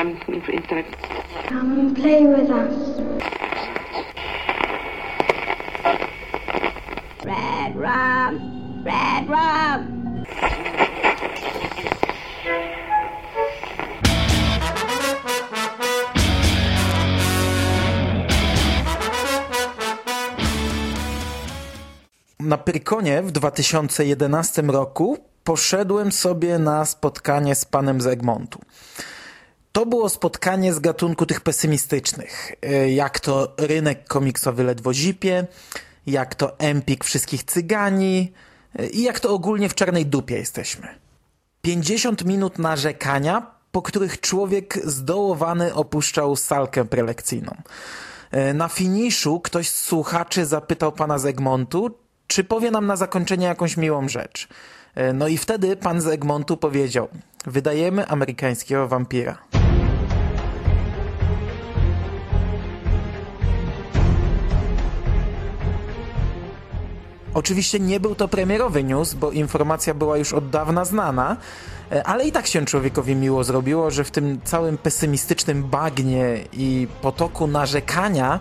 um, internet. Come and play with us. Red rum, red rum. Na Pyrkonie w 2011 roku poszedłem sobie na spotkanie z panem z Egmontu. To było spotkanie z gatunku tych pesymistycznych. E, Jak to rynek komiksowy ledwo zipie, jak to empik wszystkich cygani e, i jak to ogólnie w czarnej dupie jesteśmy. 50 minut narzekania, po których człowiek zdołowany opuszczał salkę prelekcyjną. E, Na finiszu ktoś z słuchaczy zapytał pana z Egmontu, czy powie nam na zakończenie jakąś miłą rzecz. No i wtedy pan z Egmontu powiedział: Wydajemy amerykańskiego wampira. Oczywiście nie był to premierowy news, bo informacja była już od dawna znana, e, ale i tak się człowiekowi miło zrobiło, że w tym całym pesymistycznym bagnie i potoku narzekania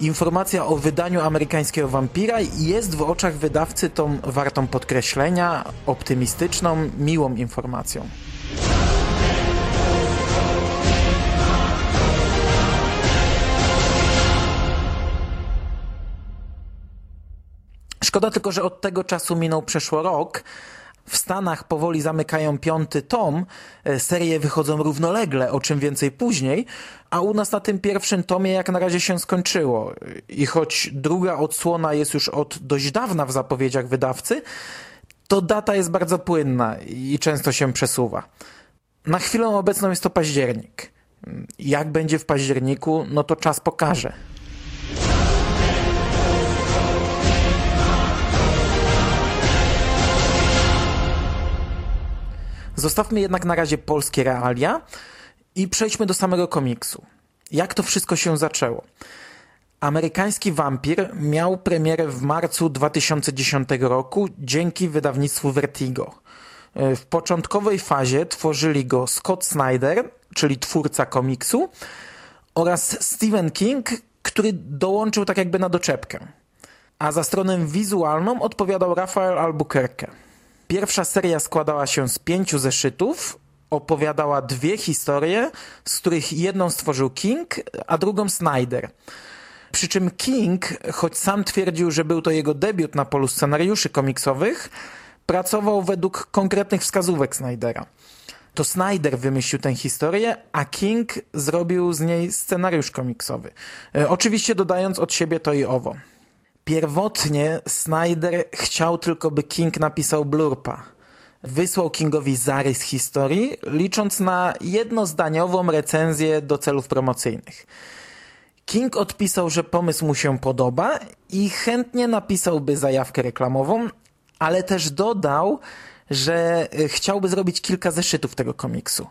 informacja o wydaniu amerykańskiego wampira jest w oczach wydawcy tą wartą podkreślenia, optymistyczną, miłą informacją. Szkoda tylko, że od tego czasu minął przeszło rok. W Stanach powoli zamykają piąty tom, e, serie wychodzą równolegle, o czym więcej później, a u nas na tym pierwszym tomie jak na razie się skończyło. I choć druga odsłona jest już od dość dawna w zapowiedziach wydawcy, to data jest bardzo płynna i często się przesuwa. Na chwilę obecną jest to październik. Jak będzie w październiku, no to czas pokaże. Zostawmy jednak na razie polskie realia i przejdźmy do samego komiksu. Jak to wszystko się zaczęło? Amerykański wampir miał premierę w marcu 2010 roku dzięki wydawnictwu Vertigo. E, W początkowej fazie tworzyli go Scott Snyder, czyli twórca komiksu, oraz Stephen King, który dołączył tak jakby na doczepkę. A za stronę wizualną odpowiadał Rafael Albuquerque. Pierwsza seria składała się z pięciu zeszytów, opowiadała dwie historie, z których jedną stworzył King, a drugą Snyder. Przy czym King, choć sam twierdził, że był to jego debiut na polu scenariuszy komiksowych, pracował według konkretnych wskazówek Snydera. To Snyder wymyślił tę historię, a King zrobił z niej scenariusz komiksowy. E, Oczywiście dodając od siebie to i owo. Pierwotnie Snyder chciał tylko, by King napisał blurpa. Wysłał Kingowi zarys historii, licząc na jednozdaniową recenzję do celów promocyjnych. King odpisał, że pomysł mu się podoba i chętnie napisałby zajawkę reklamową, ale też dodał, że y, chciałby zrobić kilka zeszytów tego komiksu.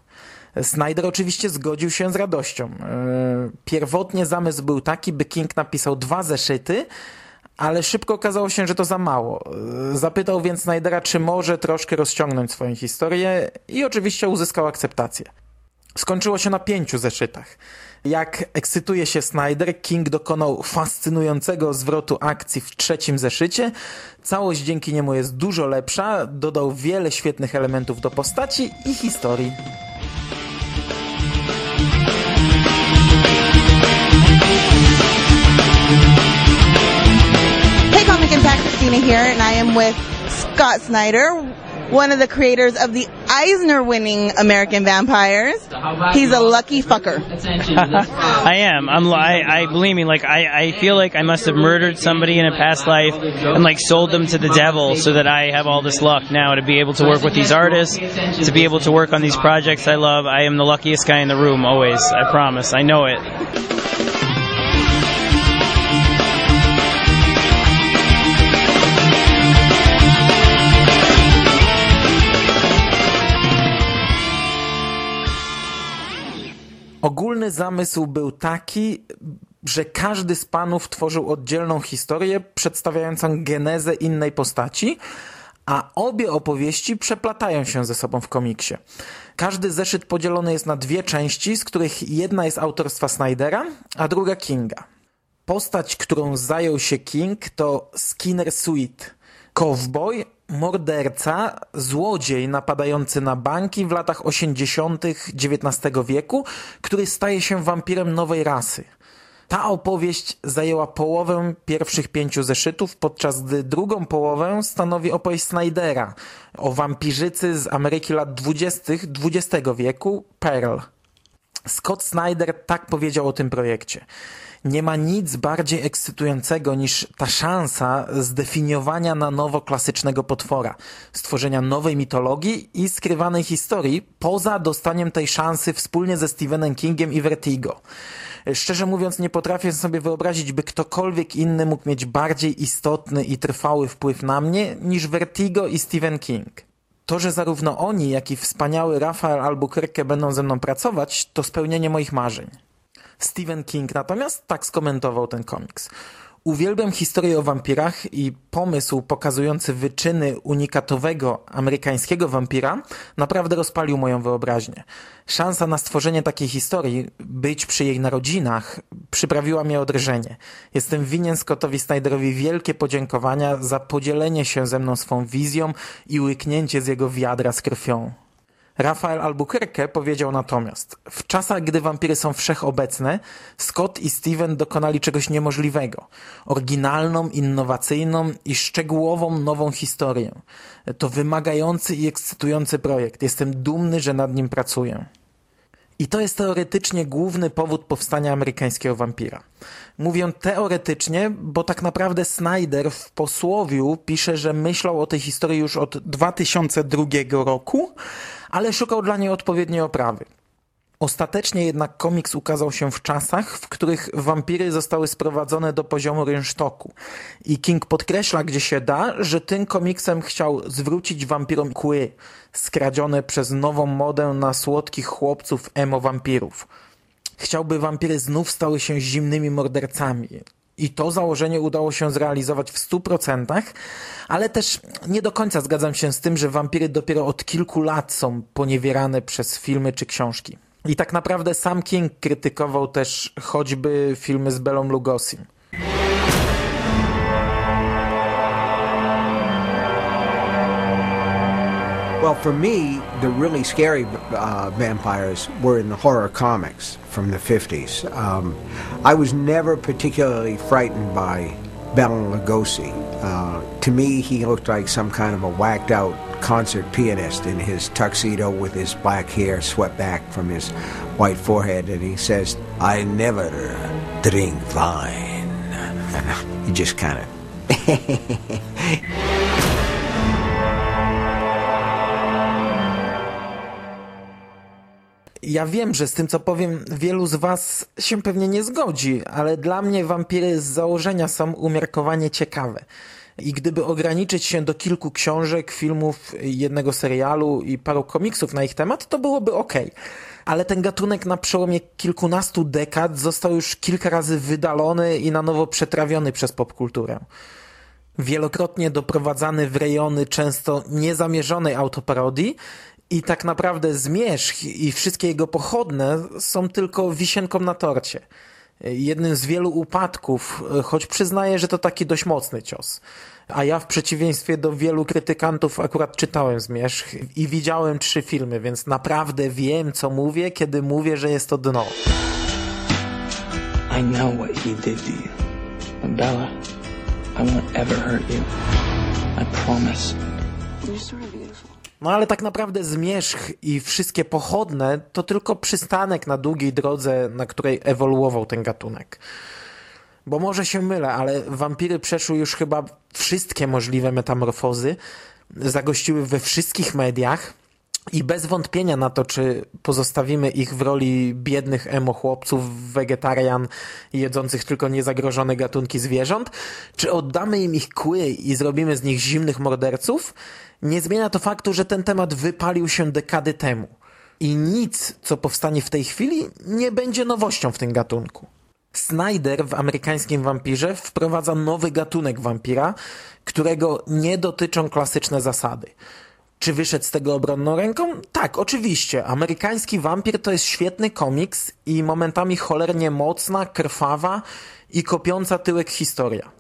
Snyder oczywiście zgodził się z radością. Yy, Pierwotnie zamysł był taki, by King napisał dwa zeszyty, ale szybko okazało się, że to za mało. Yy, Zapytał więc Snydera, czy może troszkę rozciągnąć swoją historię i oczywiście uzyskał akceptację. Skończyło się na pięciu zeszytach. Jak ekscytuje się Snyder, King dokonał fascynującego zwrotu akcji w trzecim zeszycie. Całość dzięki niemu jest dużo lepsza, dodał wiele świetnych elementów do postaci i historii. Christina here, and I am with Scott Snyder, one of the creators of the Eisner winning American Vampires. He's a lucky fucker. I am. I'm. li- I, I believe me. Like I, I feel like I must have murdered somebody in a past life and like sold them to the devil so that I have all this luck now to be able to work with these artists, to be able to work on these projects I love. I am the luckiest guy in the room always. I promise. I know it. Ogólny zamysł był taki, że każdy z panów tworzył oddzielną historię przedstawiającą genezę innej postaci, a obie opowieści przeplatają się ze sobą w komiksie. Każdy zeszyt podzielony jest na dwie części, z których jedna jest autorstwa Snydera, a druga Kinga. Postać, którą zajął się King to Skinner Sweet, cowboy, morderca, złodziej napadający na banki w latach 80. XIX wieku, który staje się wampirem nowej rasy. Ta opowieść zajęła połowę pierwszych pięciu zeszytów, podczas gdy drugą połowę stanowi opowieść Snydera o wampirzycy z Ameryki lat 20. XX wieku, Pearl. Scott Snyder tak powiedział o tym projekcie. Nie ma nic bardziej ekscytującego niż ta szansa zdefiniowania na nowo klasycznego potwora, stworzenia nowej mitologii i skrywanej historii poza dostaniem tej szansy wspólnie ze Stephenem Kingiem i Vertigo. Szczerze mówiąc, nie potrafię sobie wyobrazić, by ktokolwiek inny mógł mieć bardziej istotny i trwały wpływ na mnie niż Vertigo i Stephen King. To, że zarówno oni, jak i wspaniały Rafael Albuquerque będą ze mną pracować, to spełnienie moich marzeń. Stephen King natomiast tak skomentował ten komiks. Uwielbiam historię o wampirach i pomysł pokazujący wyczyny unikatowego amerykańskiego wampira naprawdę rozpalił moją wyobraźnię. Szansa na stworzenie takiej historii, być przy jej narodzinach, przyprawiła mnie odrżenie. Jestem winien Scottowi Snyderowi wielkie podziękowania za podzielenie się ze mną swą wizją i łyknięcie z jego wiadra z krwią. Rafael Albuquerque powiedział natomiast, w czasach, gdy wampiry są wszechobecne, Scott i Steven dokonali czegoś niemożliwego. Oryginalną, innowacyjną i szczegółową nową historię. To wymagający i ekscytujący projekt. Jestem dumny, że nad nim pracuję. I to jest teoretycznie główny powód powstania amerykańskiego wampira. Mówię teoretycznie, bo tak naprawdę Snyder w posłowiu pisze, że myślał o tej historii już od 2002 roku, ale szukał dla niej odpowiedniej oprawy. Ostatecznie jednak komiks ukazał się w czasach, w których wampiry zostały sprowadzone do poziomu rynsztoku. I King podkreśla, gdzie się da, że tym komiksem chciał zwrócić wampirom kły, skradzione przez nową modę na słodkich chłopców emo-wampirów. Chciałby wampiry znów stały się zimnymi mordercami. I to założenie udało się zrealizować w 100%, ale też nie do końca zgadzam się z tym, że wampiry dopiero od kilku lat są poniewierane przez filmy czy książki. I tak naprawdę sam King krytykował też choćby filmy z Belą Lugosim. Well, for me, the really scary uh, vampires were in the horror comics from the 50s. Um, I was never particularly frightened by Bela Lugosi. Uh, to me, he looked like some kind of a whacked out concert pianist in his tuxedo with his black hair swept back from his white forehead, and he says, I never drink wine. he just kind of. Ja wiem, że z tym co powiem wielu z was się pewnie nie zgodzi, ale dla mnie wampiry z założenia są umiarkowanie ciekawe. I gdyby ograniczyć się do kilku książek, filmów, jednego serialu i paru komiksów na ich temat, to byłoby ok. Ale ten gatunek na przełomie kilkunastu dekad został już kilka razy wydalony i na nowo przetrawiony przez popkulturę. Wielokrotnie doprowadzany w rejony często niezamierzonej autoparodii i tak naprawdę zmierzch i wszystkie jego pochodne są tylko wisienką na torcie. Jednym z wielu upadków, choć przyznaję, że to taki dość mocny cios. A ja w przeciwieństwie do wielu krytykantów akurat czytałem Zmierzch i widziałem trzy filmy, więc naprawdę wiem, co mówię, kiedy mówię, że jest to dno. I know what he did to you. Bella, I won't ever hurt you. I promise. No ale tak naprawdę zmierzch i wszystkie pochodne to tylko przystanek na długiej drodze, na której ewoluował ten gatunek. Bo może się mylę, ale wampiry przeszły już chyba wszystkie możliwe metamorfozy, zagościły we wszystkich mediach i bez wątpienia na to, czy pozostawimy ich w roli biednych emo chłopców, wegetarian jedzących tylko niezagrożone gatunki zwierząt, czy oddamy im ich kły i zrobimy z nich zimnych morderców, nie zmienia to faktu, że ten temat wypalił się dekady temu. I nic, co powstanie w tej chwili, nie będzie nowością w tym gatunku. Snyder w amerykańskim wampirze wprowadza nowy gatunek wampira, którego nie dotyczą klasyczne zasady. Czy wyszedł z tego obronną ręką? Tak, oczywiście. Amerykański wampir to jest świetny komiks i momentami cholernie mocna, krwawa i kopiąca tyłek historia.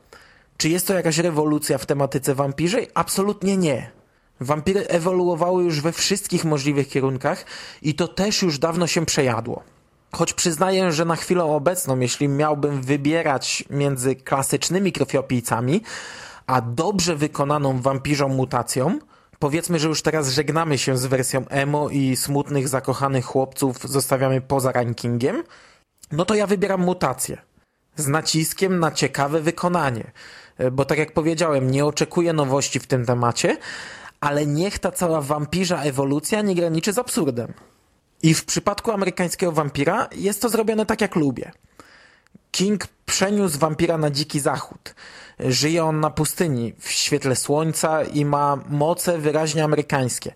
Czy jest to jakaś rewolucja w tematyce wampirzej? Absolutnie nie. Wampiry ewoluowały już we wszystkich możliwych kierunkach i to też już dawno się przejadło. Choć przyznaję, że na chwilę obecną, jeśli miałbym wybierać między klasycznymi krwiopijcami, a dobrze wykonaną wampirzą mutacją, powiedzmy, że już teraz żegnamy się z wersją emo i smutnych, zakochanych chłopców zostawiamy poza rankingiem, no to ja wybieram mutację. Z naciskiem na ciekawe wykonanie. Bo tak jak powiedziałem, nie oczekuję nowości w tym temacie, ale niech ta cała wampirza ewolucja nie graniczy z absurdem. I w przypadku amerykańskiego wampira jest to zrobione tak jak lubię. King przeniósł wampira na dziki zachód. Żyje on na pustyni, w świetle słońca i ma moce wyraźnie amerykańskie.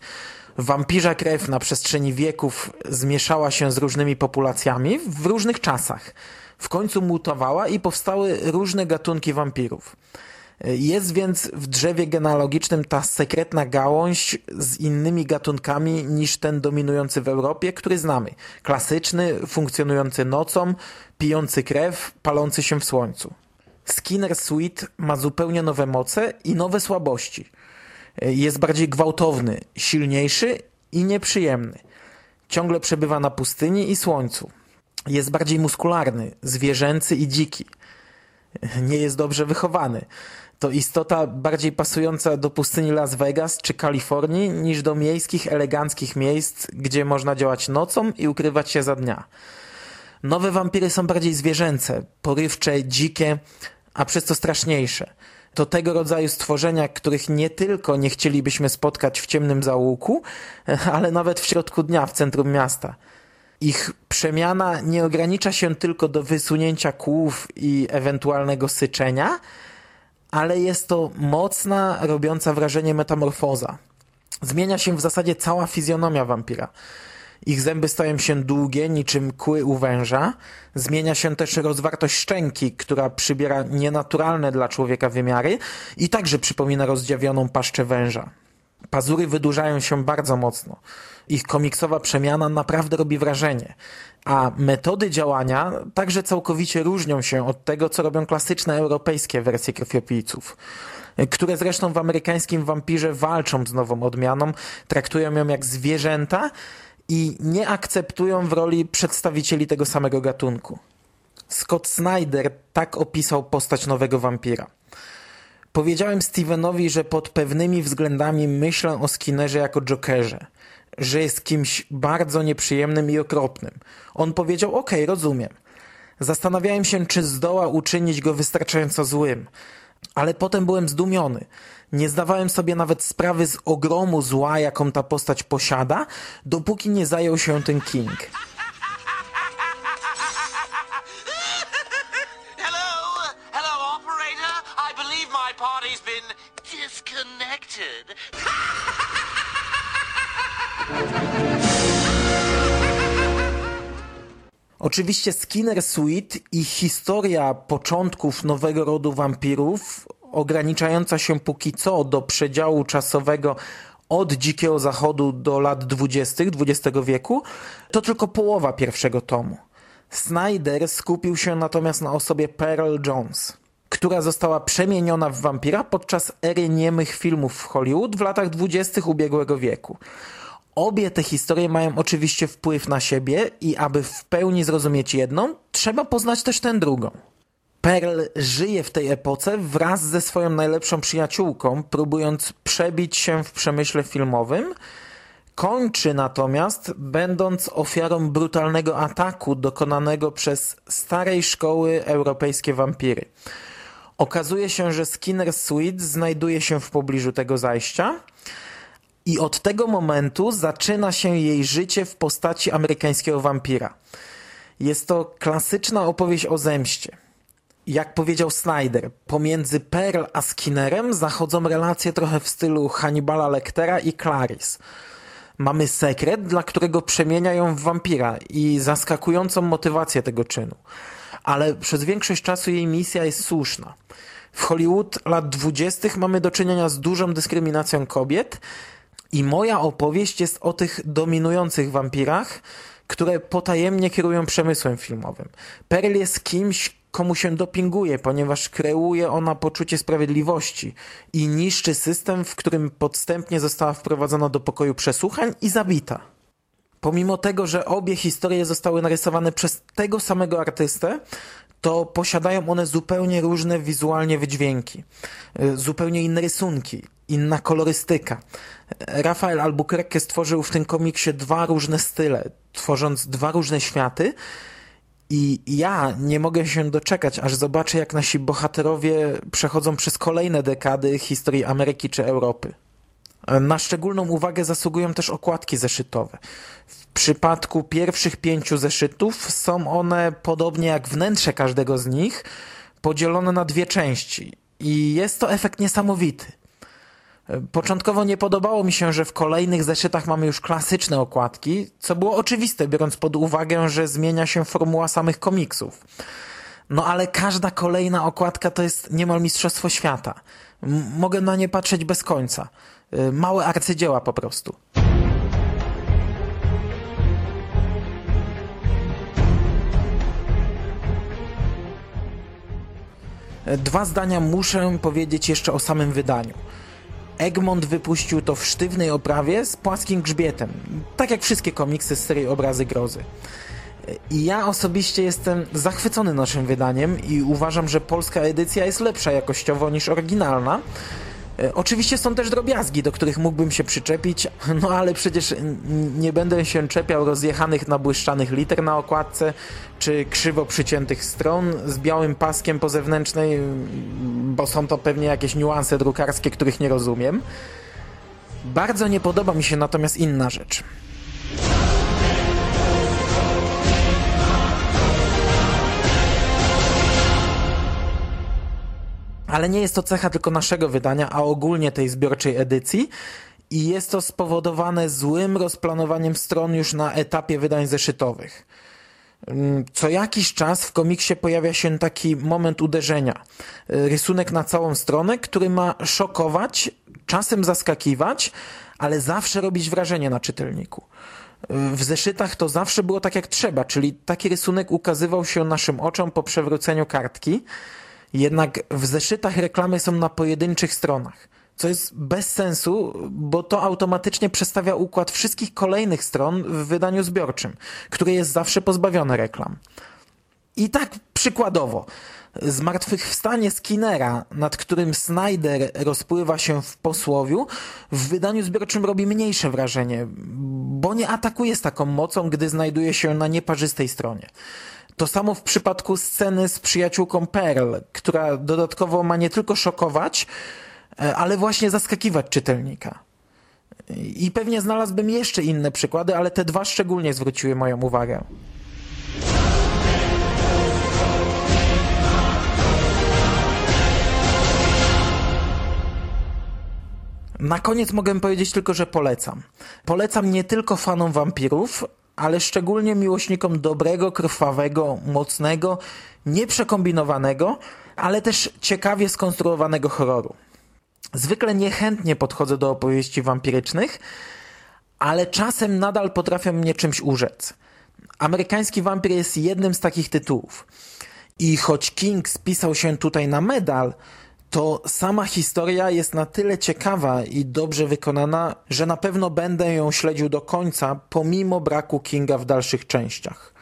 Wampirza krew na przestrzeni wieków zmieszała się z różnymi populacjami w różnych czasach. W końcu mutowała i powstały różne gatunki wampirów. Jest więc w drzewie genealogicznym ta sekretna gałąź z innymi gatunkami niż ten dominujący w Europie, który znamy. Klasyczny, funkcjonujący nocą, pijący krew, palący się w słońcu. Skinner Sweet ma zupełnie nowe moce i nowe słabości. Jest bardziej gwałtowny, silniejszy i nieprzyjemny. Ciągle przebywa na pustyni i słońcu. Jest bardziej muskularny, zwierzęcy i dziki. Nie jest dobrze wychowany to istota bardziej pasująca do pustyni Las Vegas czy Kalifornii niż do miejskich, eleganckich miejsc, gdzie można działać nocą i ukrywać się za dnia. Nowe wampiry są bardziej zwierzęce, porywcze, dzikie, a przez to straszniejsze. To tego rodzaju stworzenia, których nie tylko nie chcielibyśmy spotkać w ciemnym zaułku, ale nawet w środku dnia w centrum miasta. Ich przemiana nie ogranicza się tylko do wysunięcia kłów i ewentualnego syczenia, ale jest to mocna, robiąca wrażenie metamorfoza. Zmienia się w zasadzie cała fizjonomia wampira. Ich zęby stają się długie, niczym kły u węża. Zmienia się też rozwartość szczęki, która przybiera nienaturalne dla człowieka wymiary i także przypomina rozdziawioną paszczę węża. Pazury wydłużają się bardzo mocno. Ich komiksowa przemiana naprawdę robi wrażenie. A metody działania także całkowicie różnią się od tego, co robią klasyczne europejskie wersje krwiopijców które zresztą w amerykańskim wampirze walczą z nową odmianą, traktują ją jak zwierzęta i nie akceptują w roli przedstawicieli tego samego gatunku. Scott Snyder tak opisał postać nowego wampira. Powiedziałem Stevenowi, że pod pewnymi względami myślę o Skinnerze jako Jokerze, że jest kimś bardzo nieprzyjemnym i okropnym. On powiedział, okay, rozumiem. Zastanawiałem się, czy zdoła uczynić go wystarczająco złym, ale potem byłem zdumiony. Nie zdawałem sobie nawet sprawy z ogromu zła, jaką ta postać posiada, dopóki nie zajął się ten King. Oczywiście Skinner Suite i historia początków nowego rodu wampirów, ograniczająca się póki co do przedziału czasowego od Dzikiego Zachodu do lat 20. XX wieku, to tylko połowa pierwszego tomu. Snyder skupił się natomiast na osobie Pearl Jones, która została przemieniona w wampira podczas ery niemych filmów w Hollywood w latach 20. ubiegłego wieku. Obie te historie mają oczywiście wpływ na siebie i aby w pełni zrozumieć jedną, trzeba poznać też tę drugą. Pearl żyje w tej epoce wraz ze swoją najlepszą przyjaciółką, próbując przebić się w przemyśle filmowym, kończy natomiast będąc ofiarą brutalnego ataku dokonanego przez starej szkoły europejskie wampiry. Okazuje się, że Skinner Sweet znajduje się w pobliżu tego zajścia, i od tego momentu zaczyna się jej życie w postaci amerykańskiego wampira. Jest to klasyczna opowieść o zemście. Jak powiedział Snyder, pomiędzy Pearl a Skinnerem zachodzą relacje trochę w stylu Hannibala Lectera i Clarice. Mamy sekret, dla którego przemienia ją w wampira i zaskakującą motywację tego czynu. Ale przez większość czasu jej misja jest słuszna. W Hollywood lat 20. mamy do czynienia z dużą dyskryminacją kobiet i moja opowieść jest o tych dominujących wampirach, które potajemnie kierują przemysłem filmowym. Pearl jest kimś, komu się dopinguje, ponieważ kreuje ona poczucie sprawiedliwości i niszczy system, w którym podstępnie została wprowadzona do pokoju przesłuchań i zabita. Pomimo tego, że obie historie zostały narysowane przez tego samego artystę, to posiadają one zupełnie różne wizualnie wydźwięki, y, zupełnie inne rysunki, inna kolorystyka. Rafael Albuquerque stworzył w tym komiksie dwa różne style, tworząc dwa różne światy, i ja nie mogę się doczekać, aż zobaczę, jak nasi bohaterowie przechodzą przez kolejne dekady historii Ameryki czy Europy. Na szczególną uwagę zasługują też okładki zeszytowe. W przypadku pierwszych pięciu zeszytów są one, podobnie jak wnętrze każdego z nich, podzielone na dwie części. I jest to efekt niesamowity. Początkowo nie podobało mi się, że w kolejnych zeszytach mamy już klasyczne okładki, co było oczywiste, biorąc pod uwagę, że zmienia się formuła samych komiksów. No ale każda kolejna okładka to jest niemal mistrzostwo świata. M mogę na nie patrzeć bez końca. Y, małe arcydzieła po prostu. Dwa zdania muszę powiedzieć jeszcze o samym wydaniu. Egmont wypuścił to w sztywnej oprawie z płaskim grzbietem, tak jak wszystkie komiksy z serii Obrazy Grozy. I ja osobiście jestem zachwycony naszym wydaniem i uważam, że polska edycja jest lepsza jakościowo niż oryginalna. E, oczywiście są też drobiazgi, do których mógłbym się przyczepić, no ale przecież nie będę się czepiał rozjechanych nabłyszczanych liter na okładce, czy krzywo przyciętych stron z białym paskiem po zewnętrznej, bo są to pewnie jakieś niuanse drukarskie, których nie rozumiem. Bardzo nie podoba mi się natomiast inna rzecz. Ale nie jest to cecha tylko naszego wydania, a ogólnie tej zbiorczej edycji. I jest to spowodowane złym rozplanowaniem stron już na etapie wydań zeszytowych. Mm, co jakiś czas w komiksie pojawia się taki moment uderzenia. Rysunek na całą stronę, który ma szokować, czasem zaskakiwać, ale zawsze robić wrażenie na czytelniku. W zeszytach to zawsze było tak jak trzeba, czyli taki rysunek ukazywał się naszym oczom po przewróceniu kartki, jednak w zeszytach reklamy są na pojedynczych stronach, co jest bez sensu, bo to automatycznie przestawia układ wszystkich kolejnych stron w wydaniu zbiorczym, które jest zawsze pozbawione reklam. I tak przykładowo, zmartwychwstanie Skinnera, nad którym Snyder rozpływa się w posłowiu, w wydaniu zbiorczym robi mniejsze wrażenie, bo nie atakuje z taką mocą, gdy znajduje się na nieparzystej stronie. To samo w przypadku sceny z przyjaciółką Pearl, która dodatkowo ma nie tylko szokować, e, ale właśnie zaskakiwać czytelnika. I pewnie znalazłbym jeszcze inne przykłady, ale te dwa szczególnie zwróciły moją uwagę. Na koniec mogę powiedzieć tylko, że polecam. Polecam nie tylko fanom wampirów, ale szczególnie miłośnikom dobrego, krwawego, mocnego, nieprzekombinowanego, ale też ciekawie skonstruowanego horroru. Zwykle niechętnie podchodzę do opowieści wampirycznych, ale czasem nadal potrafią mnie czymś urzec. Amerykański wampir jest jednym z takich tytułów. I choć King spisał się tutaj na medal, to sama historia jest na tyle ciekawa i dobrze wykonana, że na pewno będę ją śledził do końca, pomimo braku Kinga w dalszych częściach.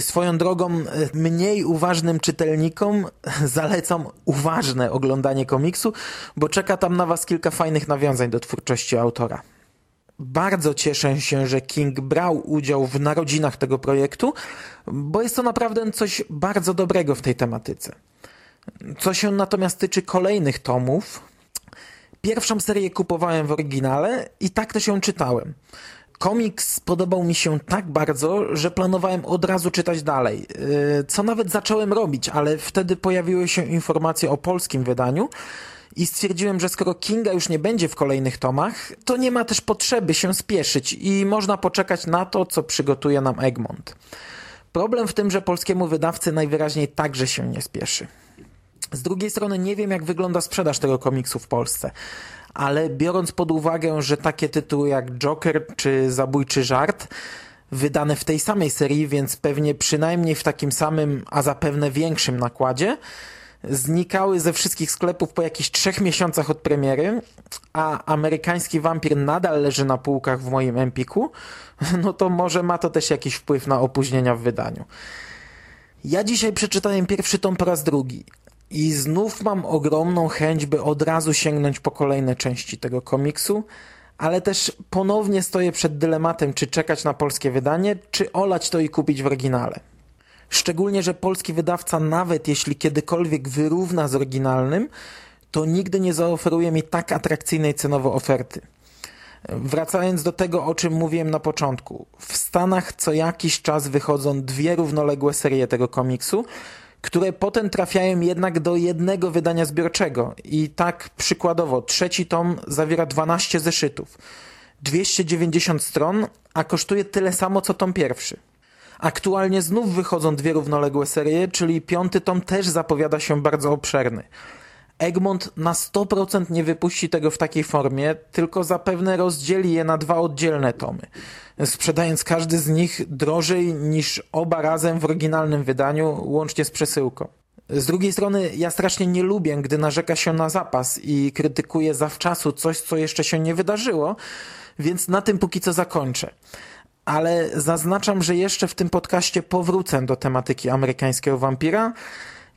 Swoją drogą, mniej uważnym czytelnikom zalecam uważne oglądanie komiksu, bo czeka tam na Was kilka fajnych nawiązań do twórczości autora. Bardzo cieszę się, że King brał udział w narodzinach tego projektu, bo jest to naprawdę coś bardzo dobrego w tej tematyce. Co się natomiast tyczy kolejnych tomów, pierwszą serię kupowałem w oryginale i tak też ją czytałem. Komiks podobał mi się tak bardzo, że planowałem od razu czytać dalej, yy, co nawet zacząłem robić, ale wtedy pojawiły się informacje o polskim wydaniu i stwierdziłem, że skoro Kinga już nie będzie w kolejnych tomach, to nie ma też potrzeby się spieszyć i można poczekać na to, co przygotuje nam Egmont. Problem w tym, że polskiemu wydawcy najwyraźniej także się nie spieszy. Z drugiej strony nie wiem, jak wygląda sprzedaż tego komiksu w Polsce, ale biorąc pod uwagę, że takie tytuły jak Joker czy Zabójczy Żart wydane w tej samej serii, więc pewnie przynajmniej w takim samym, a zapewne większym nakładzie, znikały ze wszystkich sklepów po jakichś trzech miesiącach od premiery, a amerykański wampir nadal leży na półkach w moim Empiku, no to może ma to też jakiś wpływ na opóźnienia w wydaniu. Ja dzisiaj przeczytałem pierwszy tom po raz drugi i znów mam ogromną chęć, by od razu sięgnąć po kolejne części tego komiksu, ale też ponownie stoję przed dylematem, czy czekać na polskie wydanie, czy olać to i kupić w oryginale. Szczególnie, że polski wydawca, nawet jeśli kiedykolwiek wyrówna z oryginalnym, to nigdy nie zaoferuje mi tak atrakcyjnej cenowo oferty. Wracając do tego, o czym mówiłem na początku. W Stanach co jakiś czas wychodzą dwie równoległe serie tego komiksu, które potem trafiają jednak do jednego wydania zbiorczego. I tak przykładowo, trzeci tom zawiera 12 zeszytów, 290 stron, a kosztuje tyle samo co tom pierwszy. Aktualnie znów wychodzą dwie równoległe serie, czyli piąty tom też zapowiada się bardzo obszerny. Egmont na 100% nie wypuści tego w takiej formie, tylko zapewne rozdzieli je na dwa oddzielne tomy, sprzedając każdy z nich drożej niż oba razem w oryginalnym wydaniu, łącznie z przesyłką. Z drugiej strony, ja strasznie nie lubię, gdy narzeka się na zapas i krytykuje zawczasu coś, co jeszcze się nie wydarzyło, więc na tym póki co zakończę. Ale zaznaczam, że jeszcze w tym podcaście powrócę do tematyki amerykańskiego wampira,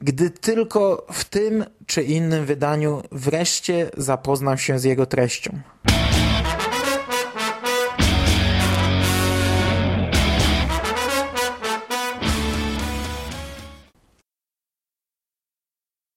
gdy tylko w tym czy innym wydaniu wreszcie zapoznam się z jego treścią.